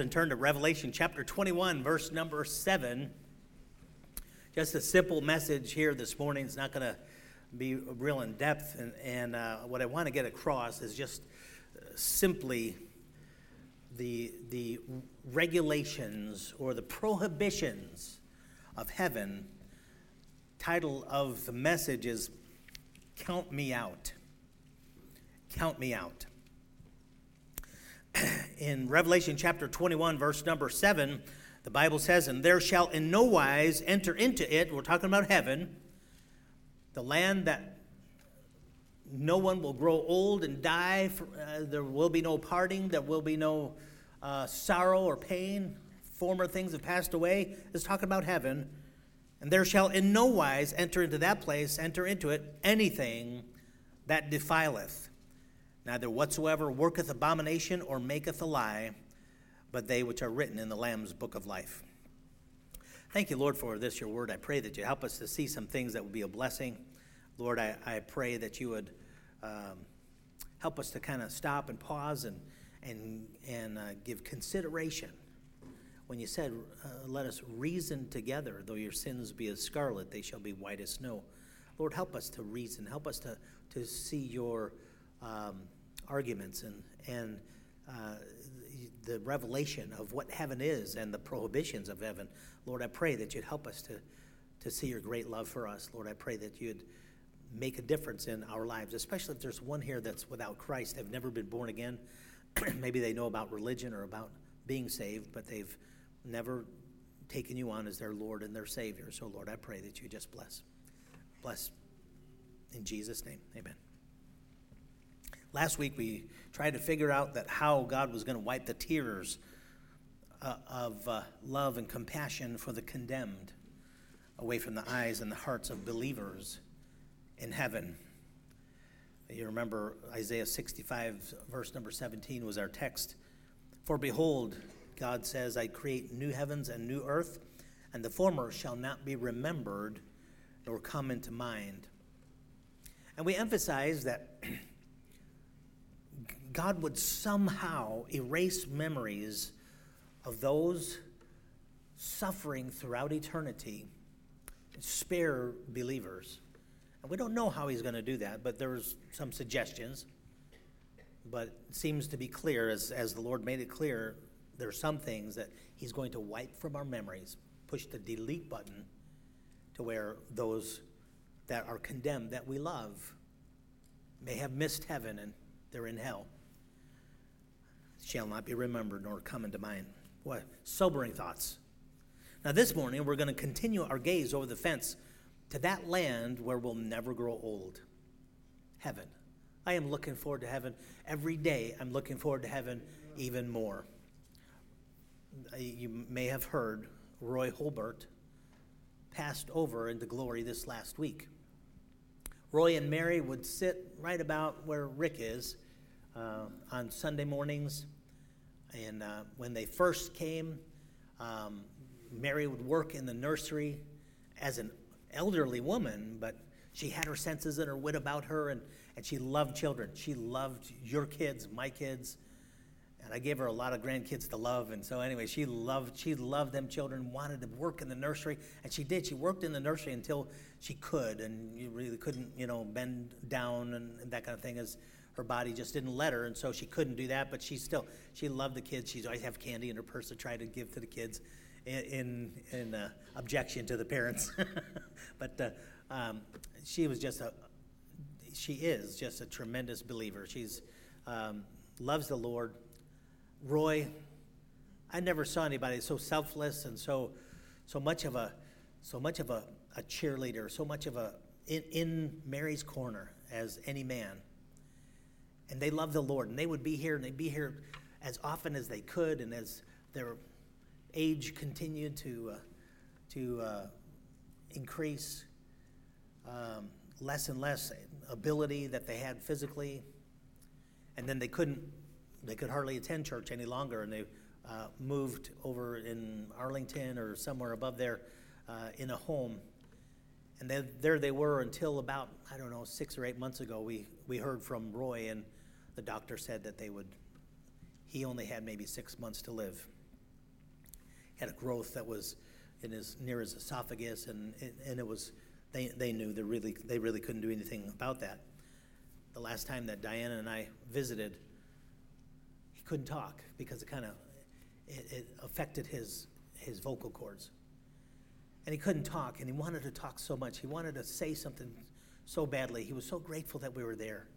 and turn to Revelation chapter 21, verse number 7. Just a simple message here this morning. It's not going to be real in depth. And, and uh, what I want to get across is just simply the, the regulations or the prohibitions of heaven. Title of the message is Count Me Out. Count Me Out in Revelation chapter 21, verse number 7, the Bible says, And there shall in no wise enter into it, we're talking about heaven, the land that no one will grow old and die. For, uh, there will be no parting, there will be no uh, sorrow or pain. Former things have passed away. It's talking about heaven. And there shall in no wise enter into that place, enter into it, anything that defileth neither whatsoever worketh abomination or maketh a lie, but they which are written in the Lamb's book of life. Thank you, Lord, for this, your word. I pray that you help us to see some things that will be a blessing. Lord, I, I pray that you would um, help us to kind of stop and pause and, and, and uh, give consideration. When you said, uh, let us reason together, though your sins be as scarlet, they shall be white as snow. Lord, help us to reason. Help us to, to see your um, arguments and, and uh, the revelation of what heaven is and the prohibitions of heaven. Lord, I pray that you'd help us to, to see your great love for us. Lord, I pray that you'd make a difference in our lives, especially if there's one here that's without Christ, they've never been born again. Maybe they know about religion or about being saved, but they've never taken you on as their Lord and their Savior. So, Lord, I pray that you just bless. Bless. In Jesus' name, amen. Last week we tried to figure out that how God was going to wipe the tears uh, of uh, love and compassion for the condemned away from the eyes and the hearts of believers in heaven. You remember Isaiah 65, verse number 17 was our text. For behold, God says, I create new heavens and new earth, and the former shall not be remembered nor come into mind. And we emphasize that God would somehow erase memories of those suffering throughout eternity, spare believers. And we don't know how he's going to do that, but there's some suggestions. But it seems to be clear, as, as the Lord made it clear, there are some things that he's going to wipe from our memories, push the delete button to where those that are condemned that we love may have missed heaven and they're in hell shall not be remembered nor come into mind. What sobering thoughts. Now, this morning, we're going to continue our gaze over the fence to that land where we'll never grow old heaven. I am looking forward to heaven. Every day, I'm looking forward to heaven even more. You may have heard Roy Holbert passed over into glory this last week. Roy and Mary would sit right about where Rick is uh, on Sunday mornings. And uh, when they first came, um, Mary would work in the nursery as an elderly woman, but she had her senses and her wit about her, and, and she loved children. She loved your kids, my kids, and I gave her a lot of grandkids to love. And so, anyway, she loved she loved them children. Wanted to work in the nursery, and she did. She worked in the nursery until she could, and you really couldn't, you know, bend down and, and that kind of thing as her body just didn't let her, and so she couldn't do that. But she still she loved the kids. She'd always have candy in her purse to try to give to the kids, in in, uh, objection to the parents. but uh, um, she was just a she is just a tremendous believer. She's um, loves the Lord. Roy, I never saw anybody so selfless and so so much of a so much of a, a cheerleader, so much of a in, in Mary's corner as any man and they loved the Lord, and they would be here, and they'd be here as often as they could, and as their age continued to uh, to uh, increase, um, less and less ability that they had physically, and then they couldn't, they could hardly attend church any longer, and they uh, moved over in Arlington or somewhere above there uh, in a home. And then there they were until about, I don't know, six or eight months ago. We, we heard from Roy, and the doctor said that they would, he only had maybe six months to live. had a growth that was in his near his esophagus, and and it was they they knew they really they really couldn't do anything about that. The last time that Diana and I visited, he couldn't talk because it kind of it, it affected his his vocal cords, and he couldn't talk, and he wanted to talk so much. He wanted to say something so badly. He was so grateful that we were there.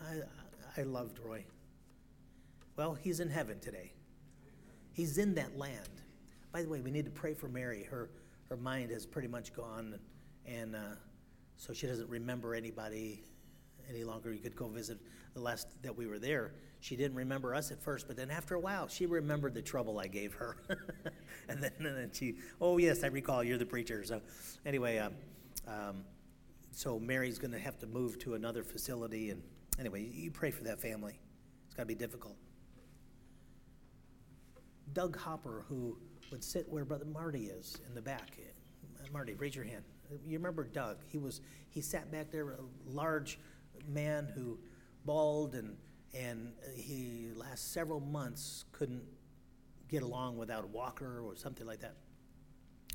I I loved Roy. Well, he's in heaven today. He's in that land. By the way, we need to pray for Mary. Her, her mind has pretty much gone, and uh, so she doesn't remember anybody any longer. You could go visit the last that we were there. She didn't remember us at first, but then after a while, she remembered the trouble I gave her. and, then, and then she, oh, yes, I recall, you're the preacher. So, anyway, um, um, so Mary's going to have to move to another facility. And anyway, you pray for that family. It's got to be difficult. Doug Hopper, who would sit where Brother Marty is in the back. Marty, raise your hand. You remember Doug? He was he sat back there, a large man who bald and and he last several months couldn't get along without a walker or something like that.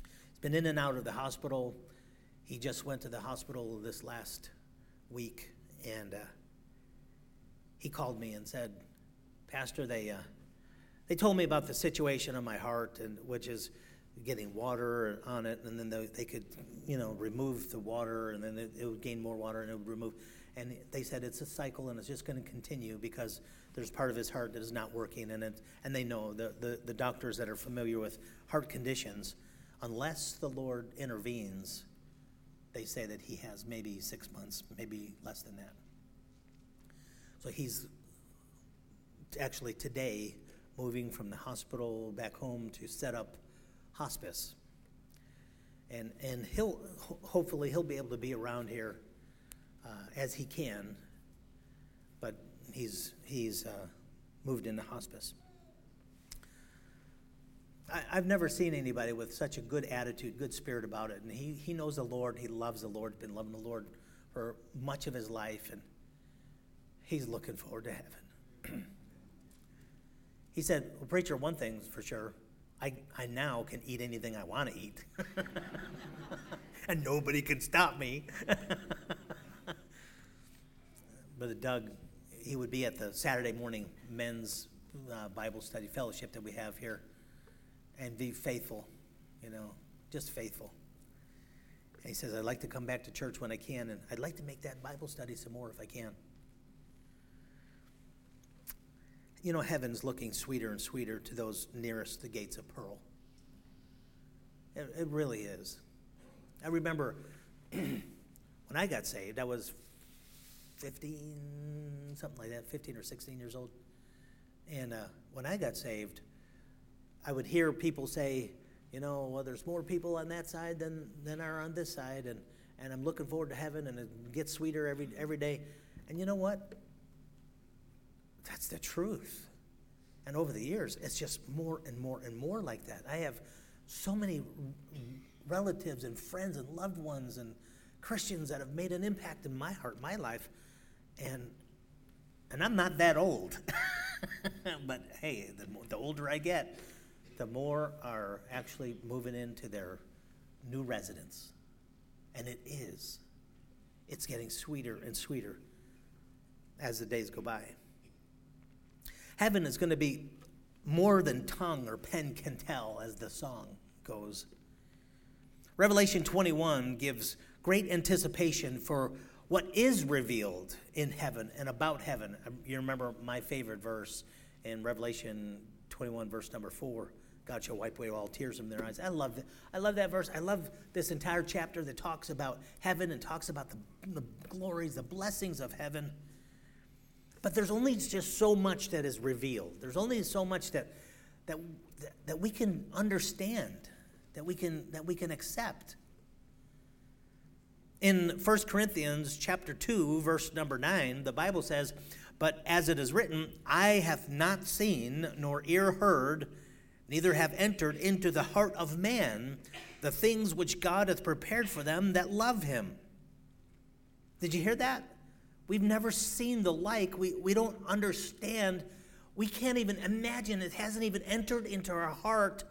He's been in and out of the hospital. He just went to the hospital this last week, and uh, he called me and said, "Pastor, they." Uh, they told me about the situation on my heart, and which is getting water on it, and then they, they could, you know, remove the water, and then it, it, would gain more water, and it would remove. And they said it's a cycle, and it's just going to continue because there's part of his heart that is not working, and it, and they know the, the the doctors that are familiar with heart conditions, unless the Lord intervenes, they say that he has maybe six months, maybe less than that. So he's actually today moving from the hospital back home to set up hospice. And, and he'll hopefully he'll be able to be around here uh, as he can, but he's he's uh, moved into hospice. I, have never seen anybody with such a good attitude, good spirit about it. And he, he knows the Lord. He loves the Lord, been loving the Lord for much of his life. And he's looking forward to heaven. He said, Well, preacher, one thing's for sure. I, I now can eat anything I want to eat. and nobody can stop me. Brother Doug, he would be at the Saturday morning men's uh, Bible study fellowship that we have here and be faithful, you know, just faithful. And he says, I'd like to come back to church when I can, and I'd like to make that Bible study some more if I can. You know, heaven's looking sweeter and sweeter to those nearest the gates of pearl. It, it really is. I remember when I got saved, I was 15, something like that, 15 or 16 years old. And uh, when I got saved, I would hear people say, you know, well, there's more people on that side than, than are on this side, and, and I'm looking forward to heaven, and it gets sweeter every, every day. And you know what? That's the truth. And over the years, it's just more and more and more like that. I have so many relatives and friends and loved ones and Christians that have made an impact in my heart, my life. And and I'm not that old. but hey, the, the older I get, the more are actually moving into their new residence. And it is. It's getting sweeter and sweeter as the days go by. Heaven is going to be more than tongue or pen can tell, as the song goes. Revelation 21 gives great anticipation for what is revealed in heaven and about heaven. You remember my favorite verse in Revelation 21, verse number 4. God shall wipe away all tears from their eyes. I love that. I love that verse. I love this entire chapter that talks about heaven and talks about the, the glories, the blessings of heaven. But there's only just so much that is revealed. There's only so much that, that, that we can understand, that we can, that we can accept. In 1 Corinthians chapter 2, verse number 9, the Bible says, But as it is written, I have not seen, nor ear heard, neither have entered into the heart of man the things which God hath prepared for them that love him. Did you hear that? We've never seen the like. We, we don't understand we can't even imagine, it hasn't even entered into our heart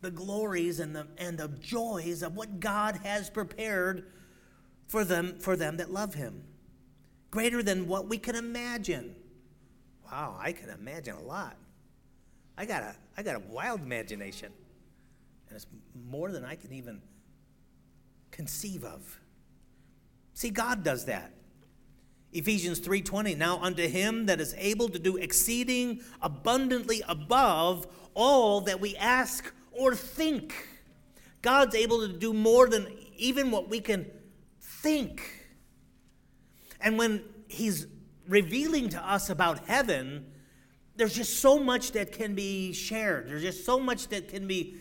the glories and the, and the joys of what God has prepared for them, for them that love Him. Greater than what we can imagine. Wow, I can imagine a lot. I got a, I got a wild imagination. And it's more than I can even conceive of. See, God does that. Ephesians 3:20 Now unto him that is able to do exceeding abundantly above all that we ask or think. God's able to do more than even what we can think. And when he's revealing to us about heaven, there's just so much that can be shared. There's just so much that can be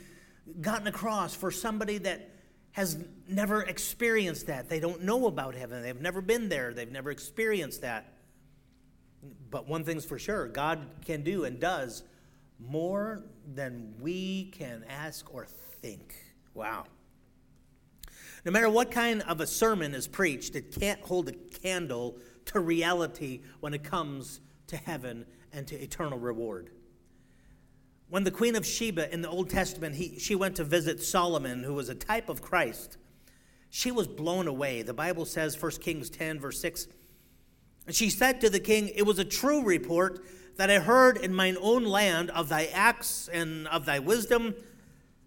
gotten across for somebody that has never experienced that. They don't know about heaven. They've never been there. They've never experienced that. But one thing's for sure God can do and does more than we can ask or think. Wow. No matter what kind of a sermon is preached, it can't hold a candle to reality when it comes to heaven and to eternal reward. When the Queen of Sheba in the Old Testament, he, she went to visit Solomon, who was a type of Christ, she was blown away. The Bible says, 1 Kings 10, verse 6, and she said to the king, It was a true report that I heard in mine own land of thy acts and of thy wisdom.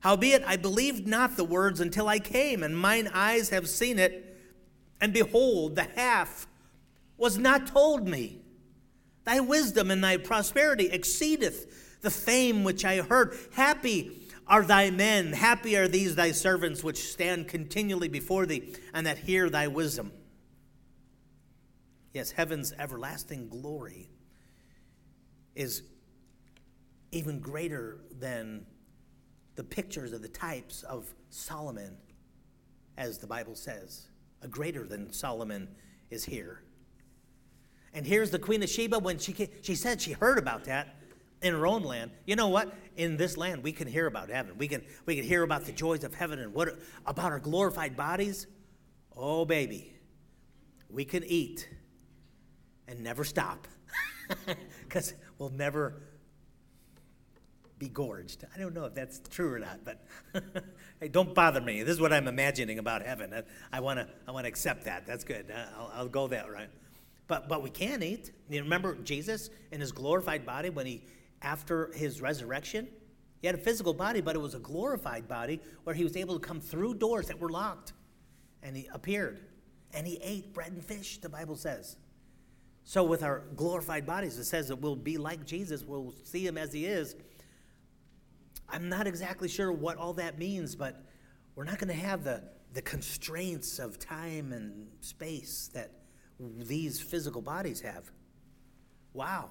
Howbeit, I believed not the words until I came, and mine eyes have seen it. And behold, the half was not told me. Thy wisdom and thy prosperity exceedeth the fame which I heard. Happy are thy men, happy are these thy servants which stand continually before thee, and that hear thy wisdom. Yes, heaven's everlasting glory is even greater than the pictures of the types of Solomon, as the Bible says. A greater than Solomon is here. And here's the Queen of Sheba when she, she said she heard about that in our own land. You know what? In this land, we can hear about heaven. We can, we can hear about the joys of heaven and what about our glorified bodies. Oh, baby, we can eat and never stop because we'll never be gorged. I don't know if that's true or not, but hey, don't bother me. This is what I'm imagining about heaven. I want to I want to accept that. That's good. I'll, I'll go that right. But, but we can eat. You remember Jesus in his glorified body when he, after his resurrection, he had a physical body, but it was a glorified body where he was able to come through doors that were locked. And he appeared. And he ate bread and fish, the Bible says. So, with our glorified bodies, it says that we'll be like Jesus, we'll see him as he is. I'm not exactly sure what all that means, but we're not going to have the, the constraints of time and space that these physical bodies have. Wow.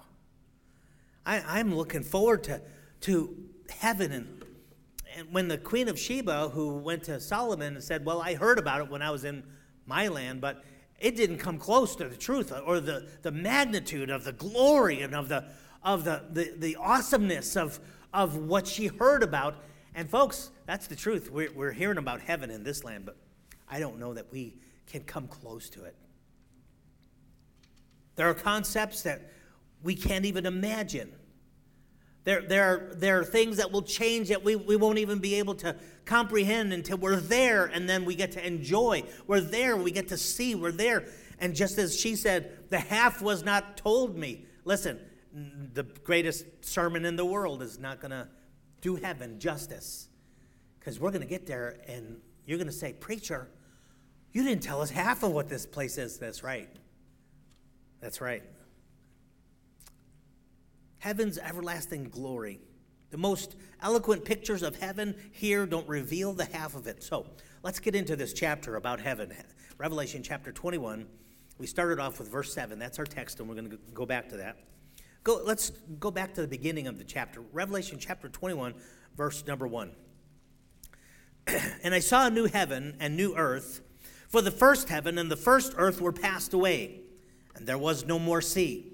I, am looking forward to, to heaven. And, and when the Queen of Sheba, who went to Solomon and said, Well, I heard about it when I was in my land, but it didn't come close to the truth or the, the magnitude of the glory and of the of the, the, the awesomeness of, of what she heard about. And folks, that's the truth. We're, we're hearing about heaven in this land, but I don't know that we can come close to it. There are concepts that we can't even imagine. There, there, are, there are things that will change that we, we won't even be able to comprehend until we're there and then we get to enjoy. We're there, we get to see, we're there. And just as she said, the half was not told me. Listen, the greatest sermon in the world is not going to do heaven justice. Because we're going to get there and you're going to say, Preacher, you didn't tell us half of what this place is. That's right. That's right. Heaven's everlasting glory. The most eloquent pictures of heaven here don't reveal the half of it. So let's get into this chapter about heaven. Revelation chapter 21. We started off with verse 7. That's our text, and we're going to go back to that. Go, let's go back to the beginning of the chapter. Revelation chapter 21, verse number 1. and I saw a new heaven and new earth, for the first heaven and the first earth were passed away and there was no more sea.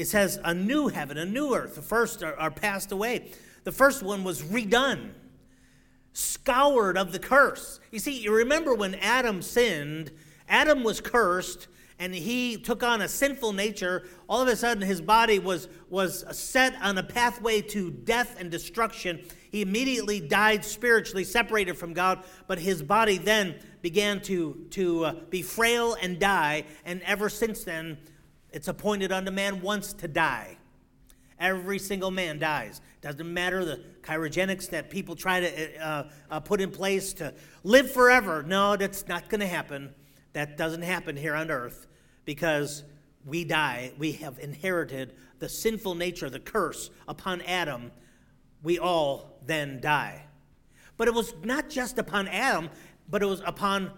It says a new heaven, a new earth. The first are, are passed away. The first one was redone, scoured of the curse. You see, you remember when Adam sinned, Adam was cursed and he took on a sinful nature, all of a sudden his body was, was set on a pathway to death and destruction. He immediately died spiritually, separated from God, but his body then began to, to uh, be frail and die, and ever since then, it's appointed unto man once to die. Every single man dies. Doesn't matter the cryogenics that people try to uh, uh, put in place to live forever. No, that's not going to happen. That doesn't happen here on earth because we die. We have inherited the sinful nature, the curse upon Adam. We all then die. But it was not just upon Adam, but it was upon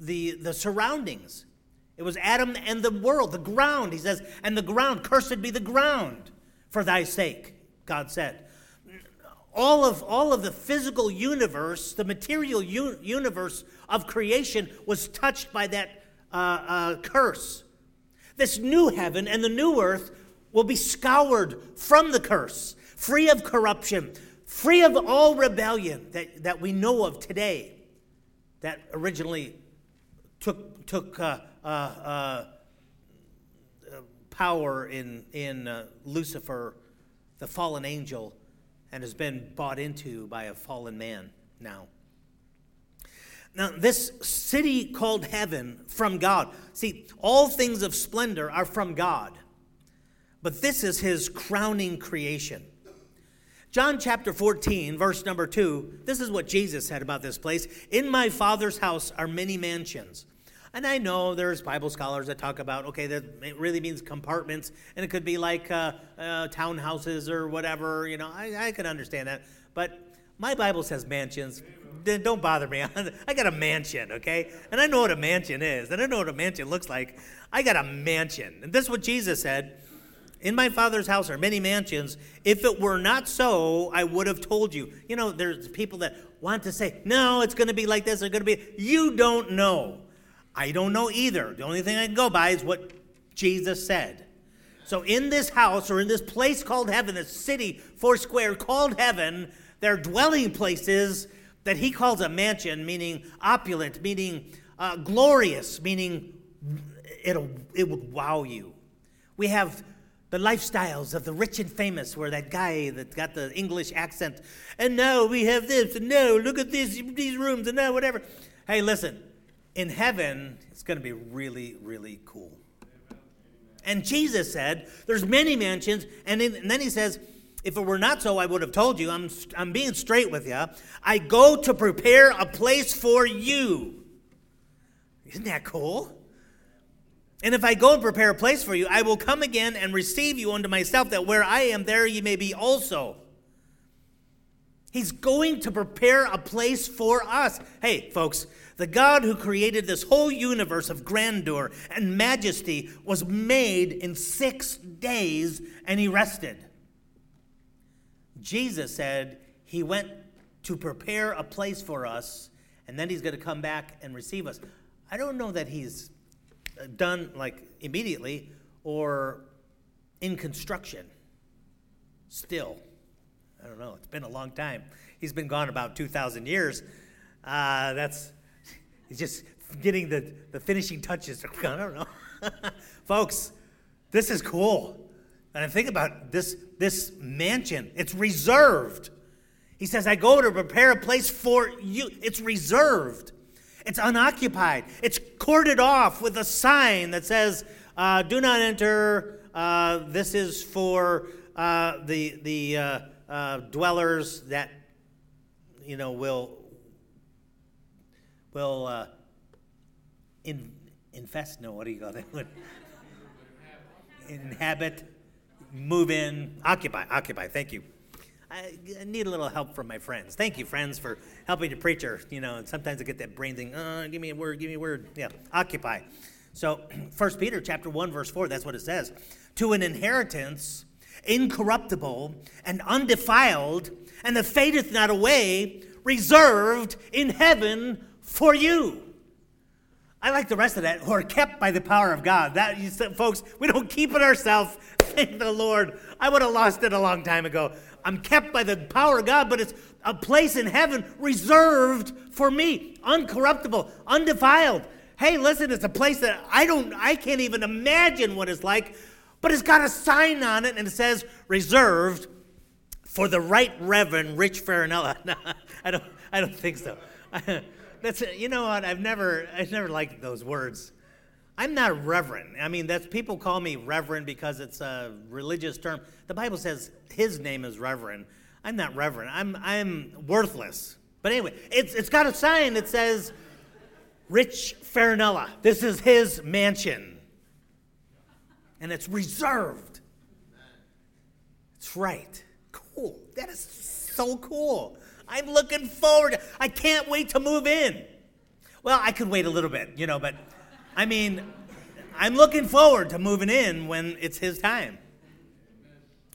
the, the surroundings. It was Adam and the world, the ground. He says, and the ground, cursed be the ground for thy sake, God said. All of, all of the physical universe, the material u- universe of creation was touched by that uh, uh, curse. This new heaven and the new earth will be scoured from the curse, free of corruption, free of all rebellion that, that we know of today, that originally took, took uh, uh, uh power in, in uh, Lucifer, the fallen angel, and has been bought into by a fallen man now. Now, this city called heaven from God. See, all things of splendor are from God, but this is his crowning creation. John chapter 14, verse number 2, this is what Jesus said about this place In my Father's house are many mansions. And I know there's Bible scholars that talk about, okay, that it really means compartments, and it could be like uh, uh, townhouses or whatever, you know, I, I can understand that. But my Bible says mansions don't bother me. I got a mansion, okay? And I know what a mansion is, and I know what a mansion looks like. I got a mansion. And this is what Jesus said In my Father's house are many mansions. If it were not so, I would have told you. You know, there's people that want to say, No, it's going to be like this, it's going to be. You don't know. I don't know either. The only thing I can go by is what Jesus said. So, in this house or in this place called heaven, this city, four square called heaven, their dwelling places that he calls a mansion, meaning opulent, meaning uh, glorious, meaning it'll, it would wow you. We have the lifestyles of the rich and famous, where that guy that's got the English accent, and now we have this, and now look at this, these rooms, and now whatever. Hey, listen, in heaven, it's going to be really, really cool. And Jesus said, There's many mansions, and, and then he says, if it were not so, I would have told you. I'm, I'm being straight with you. I go to prepare a place for you. Isn't that cool? And if I go and prepare a place for you, I will come again and receive you unto myself, that where I am, there ye may be also. He's going to prepare a place for us. Hey, folks, the God who created this whole universe of grandeur and majesty was made in six days and he rested. Jesus said he went to prepare a place for us, and then he's going to come back and receive us. I don't know that he's uh, done like immediately or in construction still. I don't know. It's been a long time. He's been gone about 2,000 years. Uh, that's, he's just getting the, the finishing touches. I don't know. Folks, this is cool. And I think about this, this mansion, it's reserved. He says, I go to prepare a place for you. It's reserved, it's unoccupied, it's corded off with a sign that says, uh, Do not enter. Uh, this is for uh, the, the uh, uh, dwellers that, you know, will, will uh, in, infest. No, what do you call that? Inhabit move in, occupy, occupy. Thank you. I need a little help from my friends. Thank you, friends, for helping the preacher. You know, sometimes I get that brain thing. Uh, give me a word. Give me a word. Yeah, occupy. So, First Peter chapter one verse four. That's what it says. To an inheritance incorruptible, and undefiled, and that fadeth not away, reserved in heaven for you. I like the rest of that, who are kept by the power of God. That you folks, we don't keep it ourselves. Thank the Lord. I would have lost it a long time ago. I'm kept by the power of God, but it's a place in heaven reserved for me, uncorruptible, undefiled. Hey, listen, it's a place that I don't I can't even imagine what it's like, but it's got a sign on it and it says reserved for the right reverend Rich Farinella. I don't I don't think so. That's you know what? I've never I've never liked those words. I'm not reverend. I mean, that's people call me reverend because it's a religious term. The Bible says his name is reverend. I'm not reverend. I'm I'm worthless. But anyway, it's it's got a sign that says Rich Farinella. This is his mansion. And it's reserved. It's right. Cool. That is so cool. I'm looking forward. I can't wait to move in. Well, I could wait a little bit, you know, but I mean, I'm looking forward to moving in when it's his time.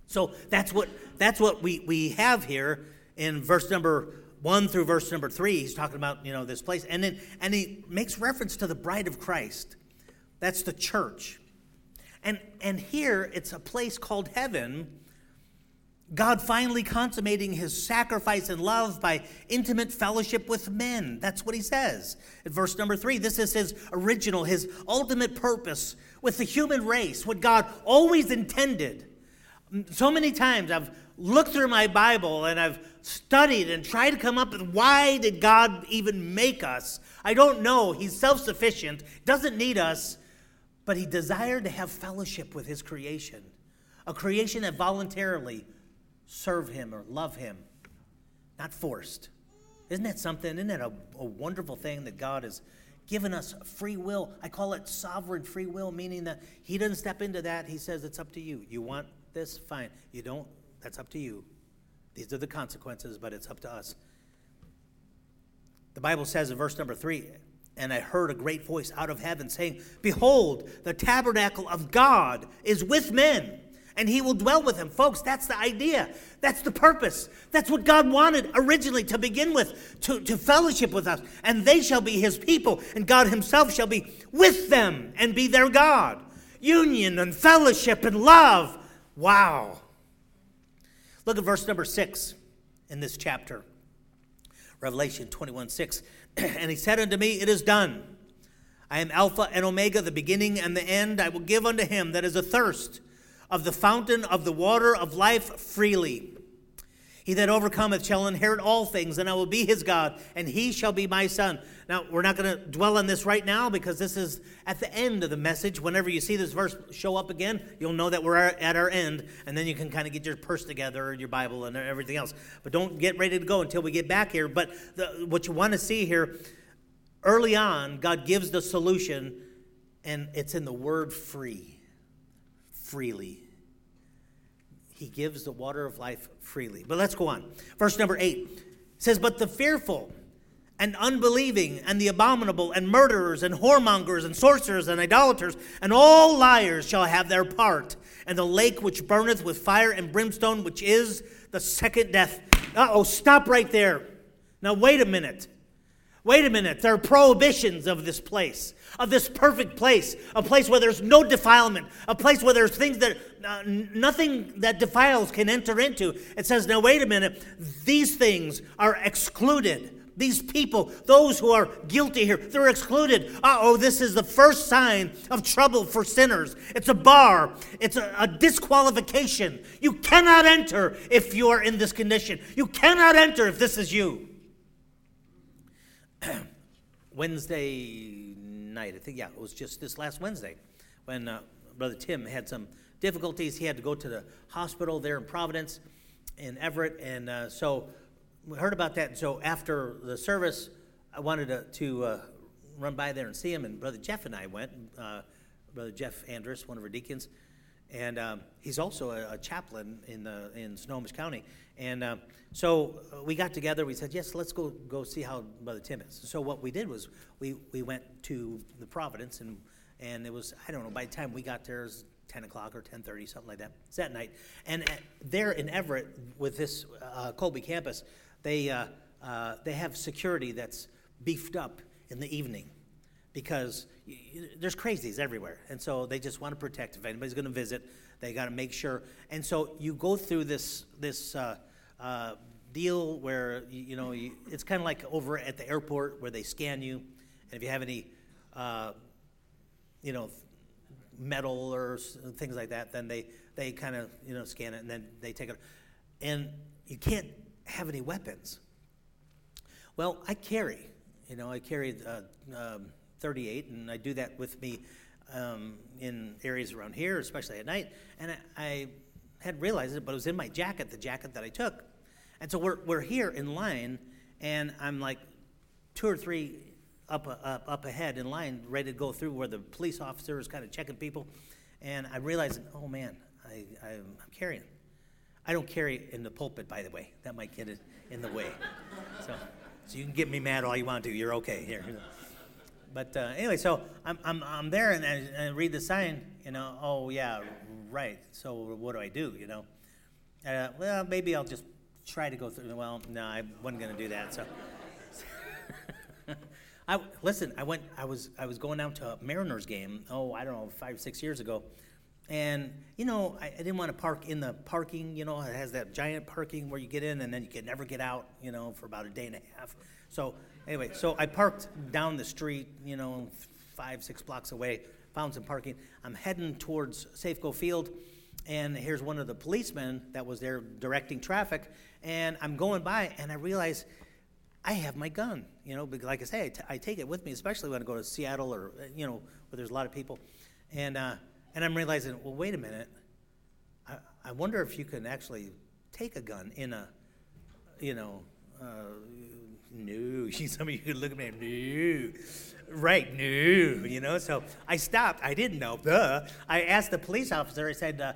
So that's what that's what we, we have here in verse number one through verse number three. He's talking about, you know, this place. And then and he makes reference to the bride of Christ. That's the church. And and here it's a place called heaven God finally consummating his sacrifice and love by intimate fellowship with men. That's what he says. In verse number three, this is his original, his ultimate purpose with the human race, what God always intended. So many times I've looked through my Bible and I've studied and tried to come up with why did God even make us? I don't know. He's self sufficient, doesn't need us, but he desired to have fellowship with his creation, a creation that voluntarily serve Him or love Him, not forced. Isn't that something? Isn't that a, a wonderful thing that God has given us free will? I call it sovereign free will, meaning that He doesn't step into that. He says, It's up to you. You want this? Fine. You don't? That's up to you. These are the consequences, but it's up to us. The Bible says in verse number three, and I heard a great voice out of heaven saying, Behold, the tabernacle of God is with men and he will dwell with them. Folks, that's the idea. That's the purpose. That's what God wanted originally to begin with, to, to fellowship with us. And they shall be his people, and God himself shall be with them and be their God. Union and fellowship and love. Wow. Look at verse number six in this chapter. Revelation 21 6. and he said unto me, It is done. I am Alpha and Omega, the beginning and the end. I will give unto him that is athirst of the fountain of the water of life freely. He that overcometh shall inherit all things, and I will be his God, and he shall be my son. Now, we're not going to dwell on this right now because this is at the end of the message. Whenever you see this verse show up again, you'll know that we're at our end, and then you can kind of get your purse together, your Bible, and everything else. But don't get ready to go until we get back here. But the, what you want to see here, early on, God gives the solution, and it's in the word free freely. He gives the water of life freely. But let's go on. Verse number eight says, But the fearful and unbelieving and the abominable and murderers and whoremongers and sorcerers and idolaters and all liars shall have their part and the lake which burneth with fire and brimstone, which is the second death. Uh oh, stop right there. Now, wait a minute. Wait a minute, there are prohibitions of this place, of this perfect place, a place where there's no defilement, a place where there's things that uh, nothing that defiles can enter into. It says, now wait a minute, these things are excluded. These people, those who are guilty here, they're excluded. Uh oh, this is the first sign of trouble for sinners. It's a bar, it's a, a disqualification. You cannot enter if you are in this condition. You cannot enter if this is you. Wednesday night, I think, yeah, it was just this last Wednesday when uh, Brother Tim had some difficulties. He had to go to the hospital there in Providence, in Everett, and uh, so we heard about that. And so after the service, I wanted to, to uh, run by there and see him, and Brother Jeff and I went. Uh, Brother Jeff Andrus, one of our deacons, and um, he's also a, a, chaplain in the in Snohomish County. And uh, so uh, we got together. We said, "Yes, let's go go see how Brother Tim is." So what we did was we we went to the Providence, and and it was I don't know. By the time we got there, it was 10 o'clock or 10.30, something like that. It's that night. And at, there in Everett, with this uh, Colby campus, they, uh, uh, they have security that's beefed up in the evening because there's crazies everywhere. And so they just want to protect. If anybody's going to visit, they got to make sure. And so you go through this, this uh, uh, deal where, you, you know, you, it's kind of like over at the airport where they scan you. And if you have any, uh, you know, metal or things like that, then they, they kind of, you know, scan it and then they take it. And you can't have any weapons. Well, I carry, you know, I carry uh, um, 38, and I do that with me um, in areas around here, especially at night. And I, I had realized it, but it was in my jacket, the jacket that I took. And so we're, we're here in line, and I'm like two or three up, up, up ahead in line, ready to go through where the police officer is kind of checking people. And I realized, oh man, I, I'm, I'm carrying. I don't carry in the pulpit, by the way. That might get it in the way. So, so you can get me mad all you want to. You're okay here. But uh, anyway, so I'm, I'm, I'm there and I, and I read the sign, you know, oh, yeah, right. So what do I do, you know? Uh, well, maybe I'll just try to go through. Well, no, I wasn't going to do that. So, I listen. I went. I was. I was going down to a Mariners game. Oh, I don't know, five, six years ago, and you know, I, I didn't want to park in the parking. You know, it has that giant parking where you get in and then you can never get out. You know, for about a day and a half. So anyway, so I parked down the street. You know, five, six blocks away. Found some parking. I'm heading towards Safeco Field, and here's one of the policemen that was there directing traffic. And I'm going by, and I realize I have my gun, you know, because like I say, I, t- I take it with me, especially when I go to Seattle or, uh, you know, where there's a lot of people. And, uh, and I'm realizing, well, wait a minute. I, I wonder if you can actually take a gun in a, you know, uh, no. Some of you look at me, no. Right, no, you know. So I stopped. I didn't know. Duh. I asked the police officer, I said, uh,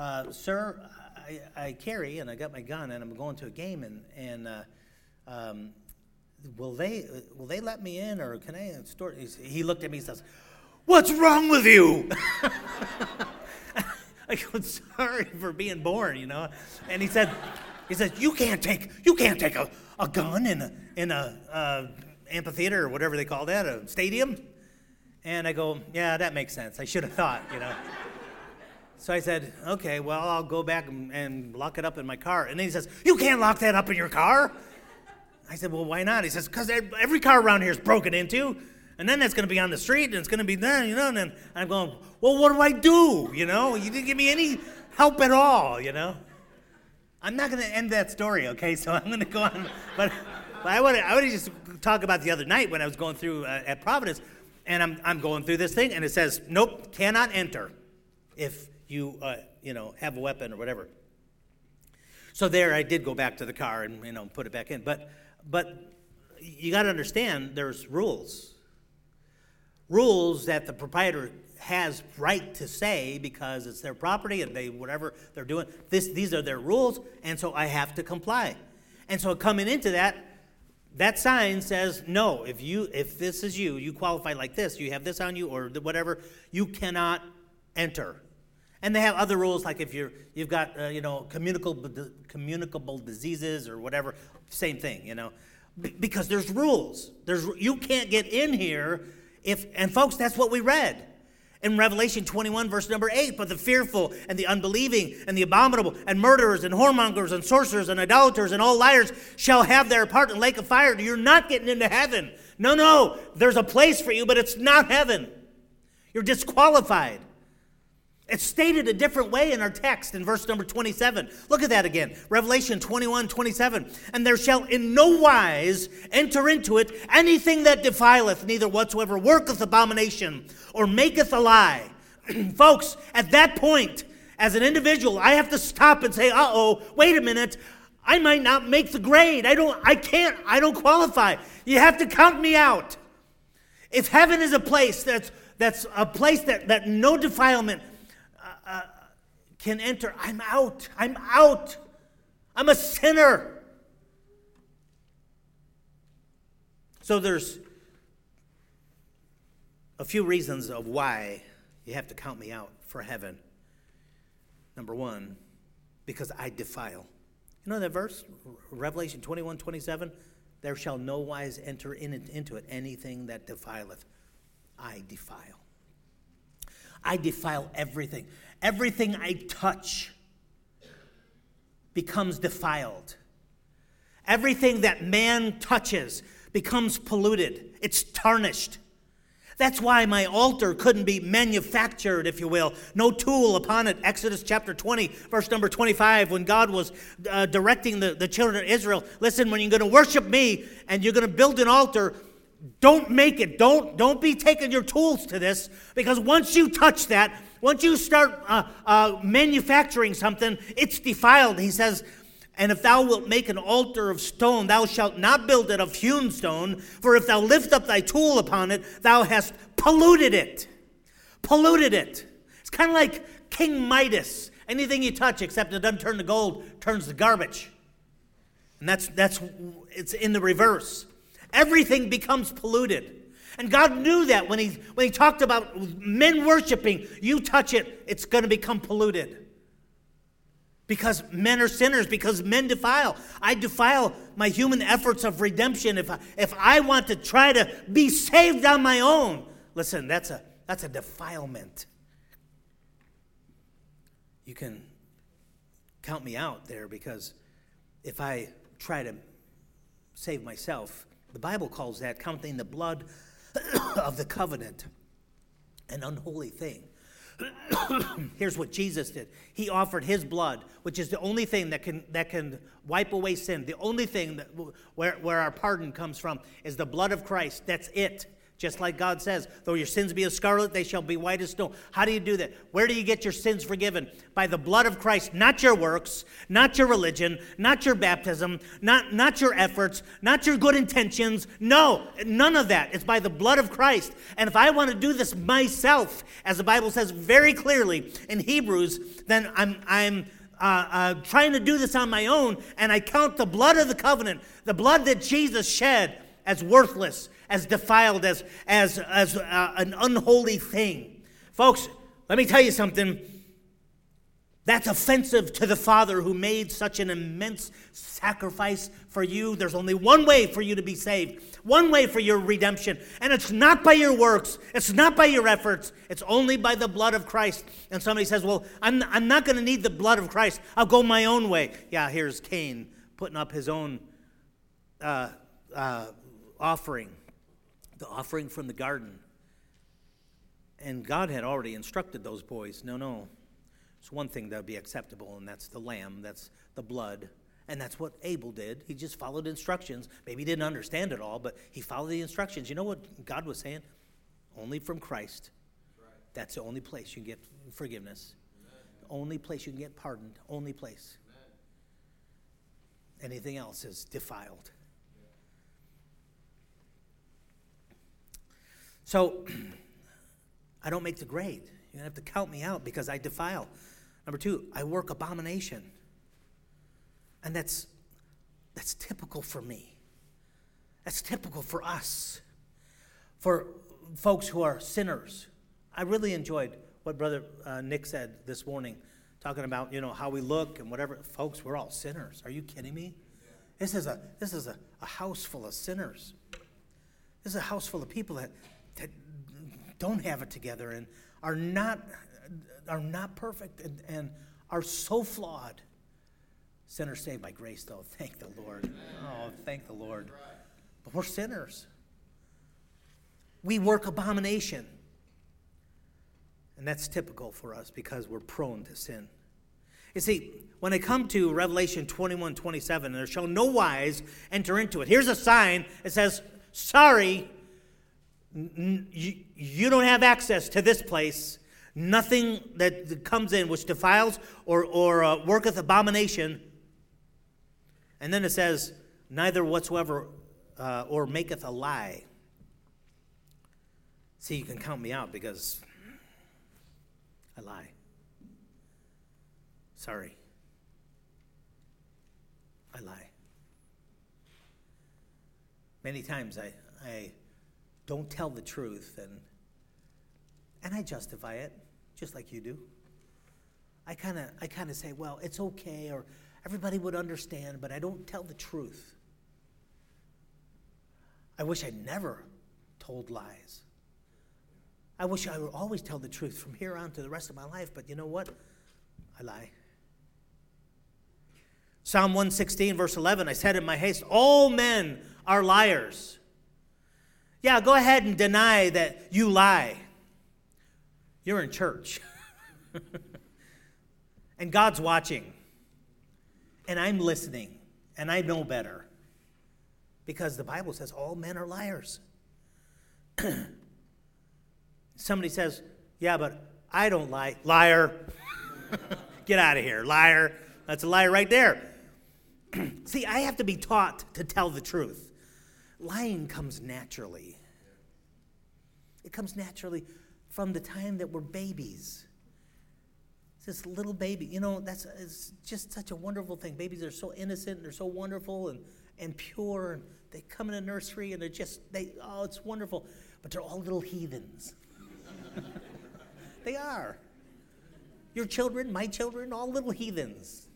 uh, sir, I, I carry and I got my gun and I'm going to a game and, and uh, um, will they will they let me in or can I store? He looked at me and says, "What's wrong with you?" I go, "Sorry for being born," you know. And he said, "He said you can't take you can't take a, a gun in a in a uh, amphitheater or whatever they call that, a stadium." And I go, "Yeah, that makes sense. I should have thought, you know." So I said, okay, well, I'll go back and, and lock it up in my car. And then he says, You can't lock that up in your car. I said, Well, why not? He says, Because every car around here is broken into. And then that's going to be on the street and it's going to be there, you know. And then I'm going, Well, what do I do? You know, you didn't give me any help at all, you know. I'm not going to end that story, okay? So I'm going to go on. But, but I want to I just talk about the other night when I was going through uh, at Providence. And I'm, I'm going through this thing and it says, Nope, cannot enter if you, uh, you know, have a weapon or whatever. So there, I did go back to the car and you know put it back in. But but you got to understand, there's rules. Rules that the proprietor has right to say because it's their property and they whatever they're doing. This these are their rules, and so I have to comply. And so coming into that, that sign says no. If you if this is you, you qualify like this. You have this on you or whatever. You cannot enter. And they have other rules, like if you're, you've got, uh, you know, communicable, communicable diseases or whatever, same thing, you know. Because there's rules. There's, you can't get in here if, and folks, that's what we read in Revelation 21, verse number 8. But the fearful and the unbelieving and the abominable and murderers and whoremongers and sorcerers and idolaters and all liars shall have their part in the lake of fire. You're not getting into heaven. No, no, there's a place for you, but it's not heaven. You're disqualified. It's stated a different way in our text in verse number 27. Look at that again. Revelation 21, 27. And there shall in no wise enter into it anything that defileth, neither whatsoever worketh abomination or maketh a lie. Folks, at that point, as an individual, I have to stop and say, uh oh, wait a minute. I might not make the grade. I don't, I can't, I don't qualify. You have to count me out. If heaven is a place that's, that's a place that, that no defilement can enter, I'm out. I'm out. I'm a sinner. So there's a few reasons of why you have to count me out for heaven. Number one, because I defile. You know that verse, Revelation 21 27? There shall no wise enter in, into it anything that defileth. I defile. I defile everything. Everything I touch becomes defiled. Everything that man touches becomes polluted, it's tarnished. That's why my altar couldn't be manufactured, if you will. No tool upon it. Exodus chapter 20, verse number 25, when God was uh, directing the, the children of Israel listen, when you're going to worship me and you're going to build an altar, don't make it. Don't, don't be taking your tools to this because once you touch that, once you start uh, uh, manufacturing something, it's defiled. He says, and if thou wilt make an altar of stone, thou shalt not build it of hewn stone, for if thou lift up thy tool upon it, thou hast polluted it. Polluted it. It's kind of like King Midas. Anything you touch, except it doesn't turn to gold, turns to garbage. And that's, that's it's in the reverse. Everything becomes polluted. And God knew that when he, when he talked about men worshiping, you touch it, it's going to become polluted because men are sinners, because men defile. I defile my human efforts of redemption if I, if I want to try to be saved on my own. Listen, that's a, that's a defilement. You can count me out there because if I try to save myself, the Bible calls that counting the blood of the covenant an unholy thing. Here's what Jesus did. He offered his blood, which is the only thing that can, that can wipe away sin. The only thing that, where, where our pardon comes from is the blood of Christ. That's it. Just like God says, though your sins be as scarlet, they shall be white as snow. How do you do that? Where do you get your sins forgiven? By the blood of Christ, not your works, not your religion, not your baptism, not, not your efforts, not your good intentions. No, none of that. It's by the blood of Christ. And if I want to do this myself, as the Bible says very clearly in Hebrews, then I'm, I'm uh, uh, trying to do this on my own, and I count the blood of the covenant, the blood that Jesus shed, as worthless as defiled, as, as, as uh, an unholy thing. Folks, let me tell you something. That's offensive to the Father who made such an immense sacrifice for you. There's only one way for you to be saved, one way for your redemption. And it's not by your works, it's not by your efforts, it's only by the blood of Christ. And somebody says, Well, I'm, I'm not going to need the blood of Christ, I'll go my own way. Yeah, here's Cain putting up his own uh, uh, offering the offering from the garden. And God had already instructed those boys no, no. It's one thing that would be acceptable, and that's the lamb, that's the blood. And that's what Abel did. He just followed instructions. Maybe he didn't understand it all, but he followed the instructions. You know what God was saying? Only from Christ. That's the only place you can get forgiveness. The only place you can get pardoned. Only place. Anything else is defiled. So I don't make the grade. You're going to have to count me out because I defile. Number two, I work abomination. And that's, that's typical for me. That's typical for us. For folks who are sinners. I really enjoyed what Brother uh, Nick said this morning, talking about, you know, how we look and whatever. Folks, we're all sinners. Are you kidding me? This is a, this is a, a house full of sinners. This is a house full of people that that don't have it together and are not, are not perfect and, and are so flawed. Sinners saved by grace, though. Thank the Lord. Oh, thank the Lord. But we're sinners. We work abomination. And that's typical for us because we're prone to sin. You see, when I come to Revelation 21 27, there shall no wise enter into it. Here's a sign it says, Sorry, you don't have access to this place. Nothing that comes in which defiles or, or uh, worketh abomination. And then it says, neither whatsoever uh, or maketh a lie. See, you can count me out because I lie. Sorry. I lie. Many times I, I don't tell the truth and and I justify it just like you do. I kind of I kind of say, well, it's okay, or everybody would understand, but I don't tell the truth. I wish I never told lies. I wish I would always tell the truth from here on to the rest of my life, but you know what? I lie. Psalm 116, verse 11, I said in my haste, All men are liars. Yeah, go ahead and deny that you lie. You're in church. and God's watching. And I'm listening. And I know better. Because the Bible says all men are liars. Somebody says, Yeah, but I don't lie. Liar. Get out of here. Liar. That's a liar right there. See, I have to be taught to tell the truth. Lying comes naturally. It comes naturally from the time that we're babies. This little baby, you know, that's it's just such a wonderful thing. Babies are so innocent, and they're so wonderful and, and pure, and they come in a nursery and they're just they oh, it's wonderful. But they're all little heathens. they are. Your children, my children, all little heathens.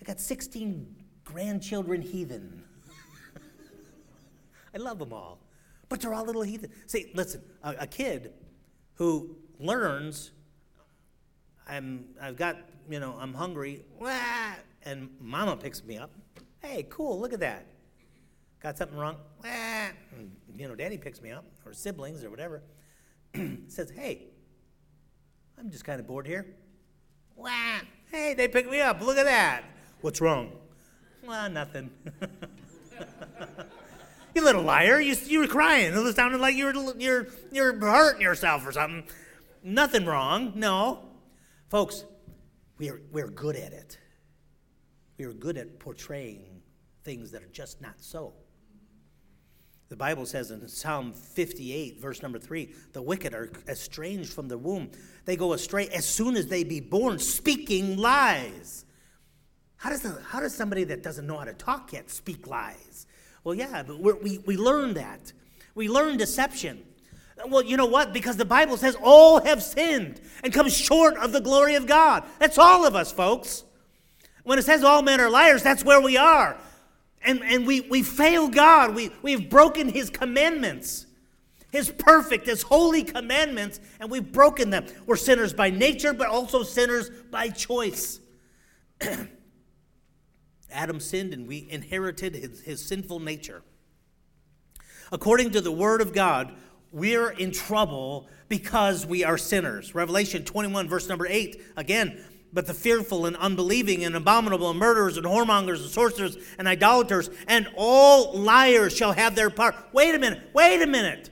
I got 16 grandchildren heathen. I love them all. But they're all little heathen. See, listen, a, a kid who learns, I'm, I've got, you know, I'm hungry, wah, and mama picks me up. Hey, cool, look at that. Got something wrong? Wah, and, you know, daddy picks me up, or siblings, or whatever. says, hey, I'm just kind of bored here. Wah, hey, they pick me up, look at that. What's wrong? Well, nothing. you little liar. You, you were crying. It sounded like you were, you're, you're hurting yourself or something. Nothing wrong. No. Folks, we are, we're good at it. We are good at portraying things that are just not so. The Bible says in Psalm 58, verse number 3, the wicked are estranged from the womb. They go astray as soon as they be born, speaking lies. How does, the, how does somebody that doesn't know how to talk yet speak lies? Well, yeah, but we we learn that. We learn deception. Well, you know what? Because the Bible says all have sinned and come short of the glory of God. That's all of us, folks. When it says all men are liars, that's where we are. And, and we, we fail God. We, we've broken His commandments, His perfect, His holy commandments, and we've broken them. We're sinners by nature, but also sinners by choice. Adam sinned and we inherited his, his sinful nature. According to the Word of God, we're in trouble because we are sinners. Revelation 21, verse number 8, again, but the fearful and unbelieving and abominable and murderers and whoremongers and sorcerers and idolaters and all liars shall have their part. Wait a minute, wait a minute.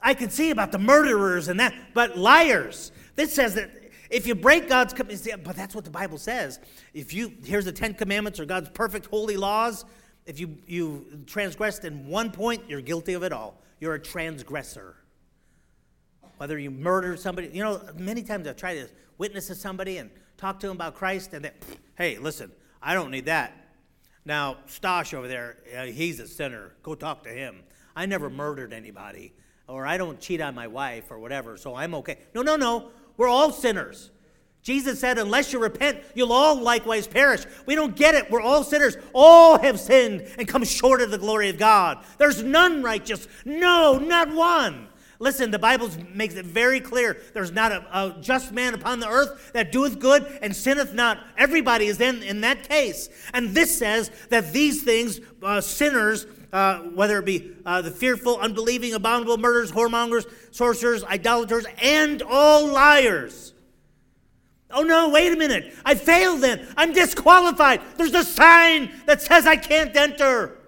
I can see about the murderers and that, but liars. This says that if you break God's commandments, but that's what the Bible says. If you here's the Ten Commandments or God's perfect holy laws. If you you transgressed in one point, you're guilty of it all. You're a transgressor. Whether you murder somebody, you know, many times I've tried to witness to somebody and talk to them about Christ, and they, hey, listen, I don't need that. Now, Stosh over there, uh, he's a sinner. Go talk to him. I never murdered anybody, or I don't cheat on my wife, or whatever, so I'm okay. No, no, no. We're all sinners. Jesus said, unless you repent, you'll all likewise perish. We don't get it. We're all sinners. All have sinned and come short of the glory of God. There's none righteous. No, not one. Listen, the Bible makes it very clear there's not a, a, just man upon the earth that doeth good and sinneth not. Everybody is in, in that case. And this says that these things, uh, sinners, uh, whether it be uh, the fearful, unbelieving, abominable, murderers, whoremongers, sorcerers, idolaters, and all liars. Oh no, wait a minute. I failed then. I'm disqualified. There's a sign that says I can't enter.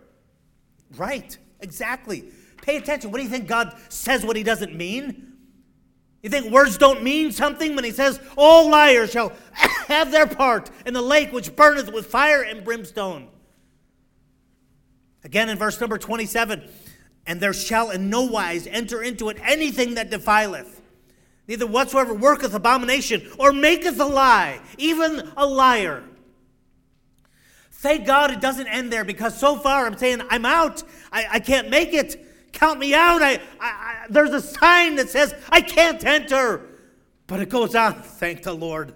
Right, exactly. Pay attention. What do you think God says what he doesn't mean? You think words don't mean something when he says, All liars shall have their part in the lake which burneth with fire and brimstone? Again in verse number 27 And there shall in no wise enter into it anything that defileth, neither whatsoever worketh abomination or maketh a lie, even a liar. Thank God it doesn't end there because so far I'm saying, I'm out. I, I can't make it. Count me out. I, I, there's a sign that says I can't enter. But it goes on, thank the Lord.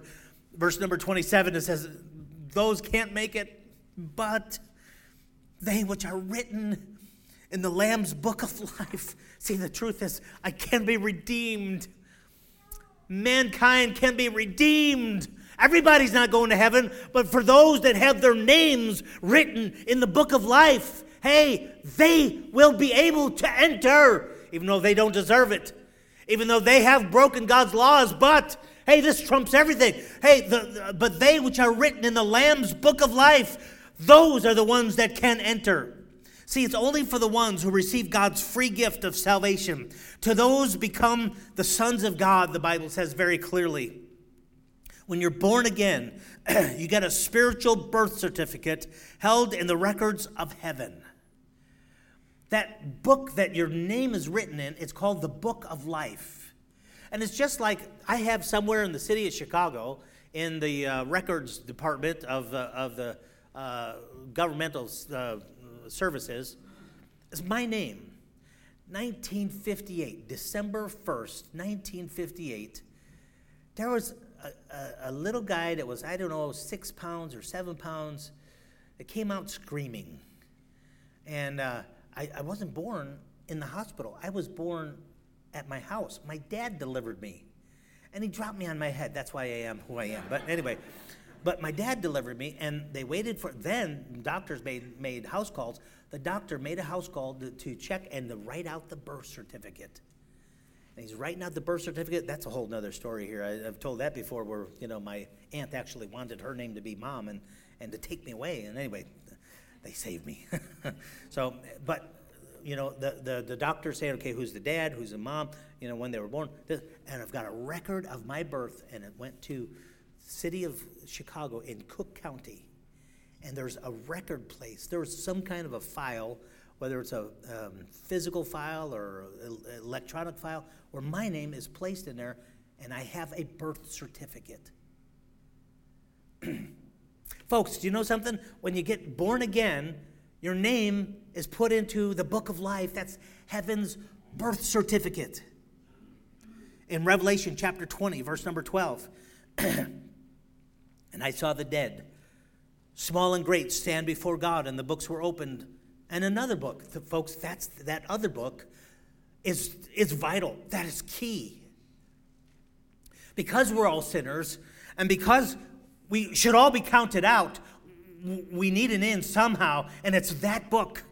Verse number 27, it says, Those can't make it, but they which are written in the Lamb's book of life. See, the truth is, I can be redeemed. Mankind can be redeemed. Everybody's not going to heaven, but for those that have their names written in the book of life, hey, they will be able to enter, even though they don't deserve it, even though they have broken God's laws, but hey, this trumps everything. Hey, the, the, but they which are written in the Lamb's book of life, those are the ones that can enter. See, it's only for the ones who receive God's free gift of salvation. To those become the sons of God, the Bible says very clearly. When you're born again, you get a spiritual birth certificate held in the records of heaven. That book that your name is written in, it's called the Book of Life. And it's just like I have somewhere in the city of Chicago, in the uh, records department of the, of the uh, governmental uh, services is my name. 1958, December 1st, 1958, there was a, a, a, little guy that was, I don't know, six pounds or seven pounds that came out screaming. And uh, I, I wasn't born in the hospital, I was born at my house. My dad delivered me. And he dropped me on my head. That's why I am who I am. But anyway. But my dad delivered me, and they waited for. Then doctors made made house calls. The doctor made a house call to, to check and to write out the birth certificate. And he's writing out the birth certificate. That's a whole other story here. I, have told that before, where you know my aunt actually wanted her name to be mom and and to take me away. And anyway, they saved me. so, but you know, the, the, the doctor saying, okay, who's the dad, who's the mom, you know, when they were born. And I've got a record of my birth, and it went to city of Chicago in Cook County, and there's a record place. There's some kind of a file, whether it's a um, physical file or electronic file, where my name is placed in there, and I have a birth certificate. Folks, do you know something? When you get born again, your name is put into the book of life. That's heaven's birth certificate. In Revelation chapter 20, verse number 12. And I saw the dead, small and great, stand before God, and the books were opened. And another book, folks, that's that other book is, is vital. That is key. Because we're all sinners, and because we should all be counted out, we need an end somehow, and it's that book.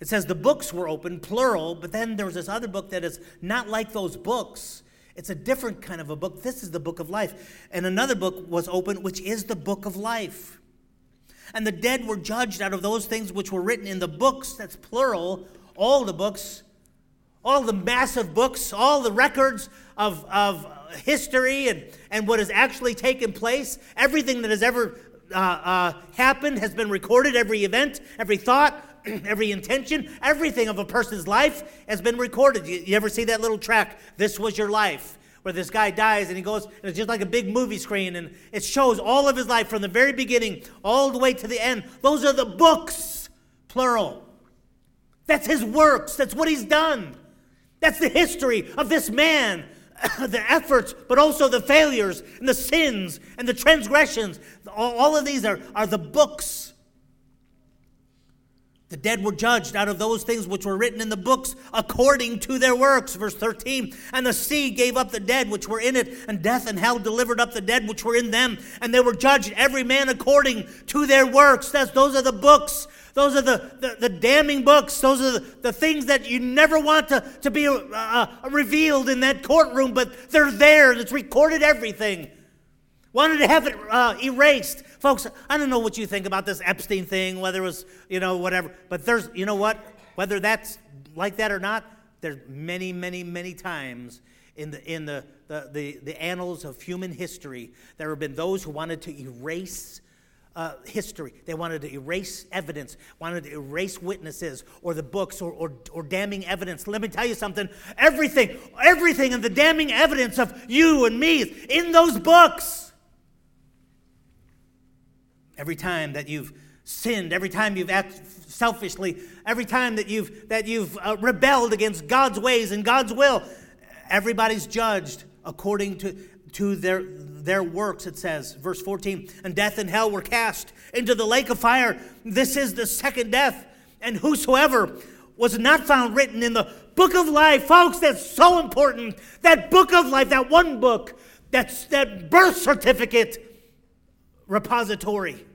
It says the books were open, plural, but then there's this other book that is not like those books. It's a different kind of a book. This is the book of life. And another book was opened, which is the book of life. And the dead were judged out of those things which were written in the books, that's plural, all the books, all the massive books, all the records of, of history and, and what has actually taken place. Everything that has ever uh, uh, happened has been recorded, every event, every thought, every intention, everything of a person's life has been recorded. You, you, ever see that little track, This Was Your Life? Where this guy dies and he goes, and it's just like a big movie screen, and it shows all of his life from the very beginning all the way to the end. Those are the books, plural. That's his works, that's what he's done. That's the history of this man the efforts, but also the failures and the sins and the transgressions. All, all of these are, are the books the dead were judged out of those things which were written in the books according to their works. Verse 13. And the sea gave up the dead which were in it, and death and hell delivered up the dead which were in them. And they were judged every man according to their works. That's, those are the books. Those are the, the, the damning books. Those are the, the, things that you never want to, to be uh, uh revealed in that courtroom, but they're there. It's recorded everything. Wanted to have it uh, erased. Folks, I don't know what you think about this Epstein thing, whether it was, you know, whatever. But there's, you know what? Whether that's like that or not, there's many, many, many times in the, in the, the, the, the annals of human history, there have been those who wanted to erase uh, history. They wanted to erase evidence, wanted to erase witnesses or the books or, or, or, damning evidence. Let me tell you something everything, everything in the damning evidence of you and me in those books. Every time that you've sinned, every time you've acted selfishly, every time that you've, that you've uh, rebelled against God's ways and God's will, everybody's judged according to, to their, their works, it says, verse 14, and death and hell were cast into the lake of fire. This is the second death. And whosoever was not found written in the book of life, folks, that's so important. That book of life, that one book, that's that birth certificate repository.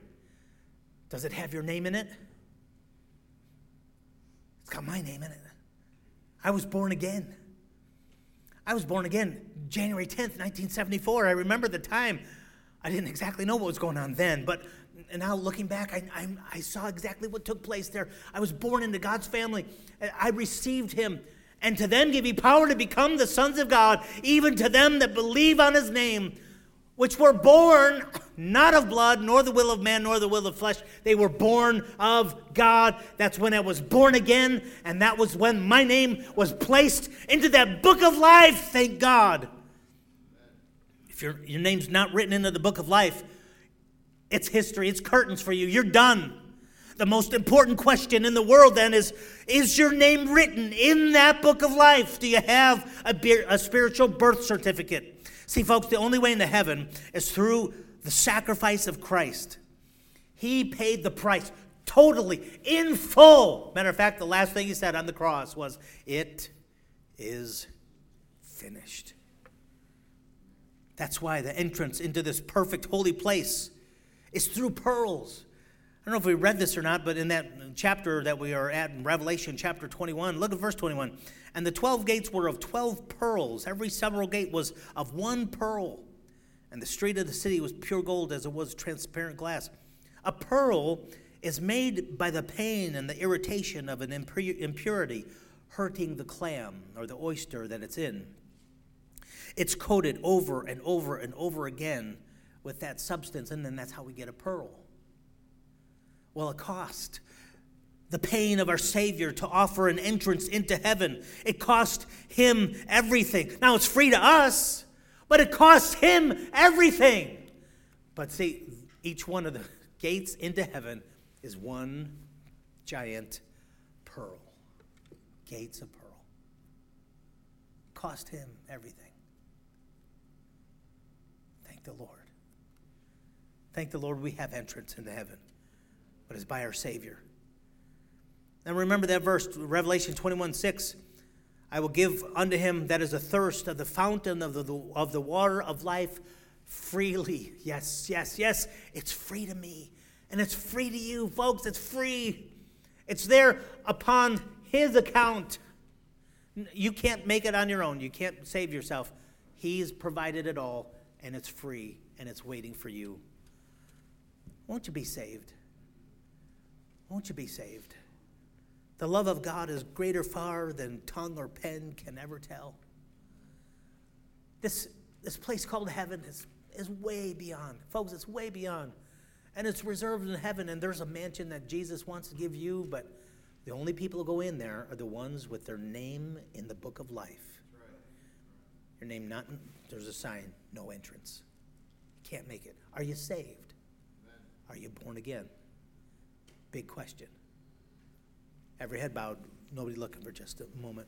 Does it have your name in it? It's got my name in it. I was born again. I was born again January 10th, 1974. I remember the time. I didn't exactly know what was going on then, but now looking back, I, I, I, saw exactly what took place there. I was born into God's family. I received Him. And to them give He power to become the sons of God, even to them that believe on His name, which were born not of blood, nor the will of man, nor the will of flesh. They were born of God. That's when I was born again, and that was when my name was placed into that book of life. Thank God. If your, your name's not written into the book of life, it's history, it's curtains for you. You're done. The most important question in the world then is Is your name written in that book of life? Do you have a, a spiritual birth certificate? See, folks, the only way into heaven is through the sacrifice of Christ. He paid the price totally, in full. Matter of fact, the last thing he said on the cross was, It is finished. That's why the entrance into this perfect holy place is through pearls. I don't know if we read this or not, but in that chapter that we are at in Revelation chapter 21, look at verse 21. And the 12 gates were of 12 pearls. Every several gate was of one pearl. And the street of the city was pure gold as it was transparent glass. A pearl is made by the pain and the irritation of an impurity hurting the clam or the oyster that it's in. It's coated over and over and over again with that substance, and then that's how we get a pearl. Well, it cost the pain of our Savior to offer an entrance into heaven. It cost him everything. Now, it's free to us, but it cost him everything. But see, each one of the gates into heaven is one giant pearl. Gates of pearl. Cost him everything. Thank the Lord. Thank the Lord we have entrance into heaven, but it's by our Savior. And remember that verse, Revelation 21 6. I will give unto him that is a thirst of the fountain of the, of the water of life freely. Yes, yes, yes. It's free to me. And it's free to you, folks. It's free. It's there upon his account. You can't make it on your own. You can't save yourself. He's provided it all, and it's free, and it's waiting for you. Won't you be saved? Won't you be saved? The love of God is greater far than tongue or pen can ever tell. This, this place called heaven is, is way beyond. Folks, it's way beyond. And it's reserved in heaven, and there's a mansion that Jesus wants to give you, but the only people who go in there are the ones with their name in the book of life. Your name not, there's a sign, no entrance. Can't make it. Are you saved? Are you born again? Big question. Every head bowed, nobody looking for just a moment.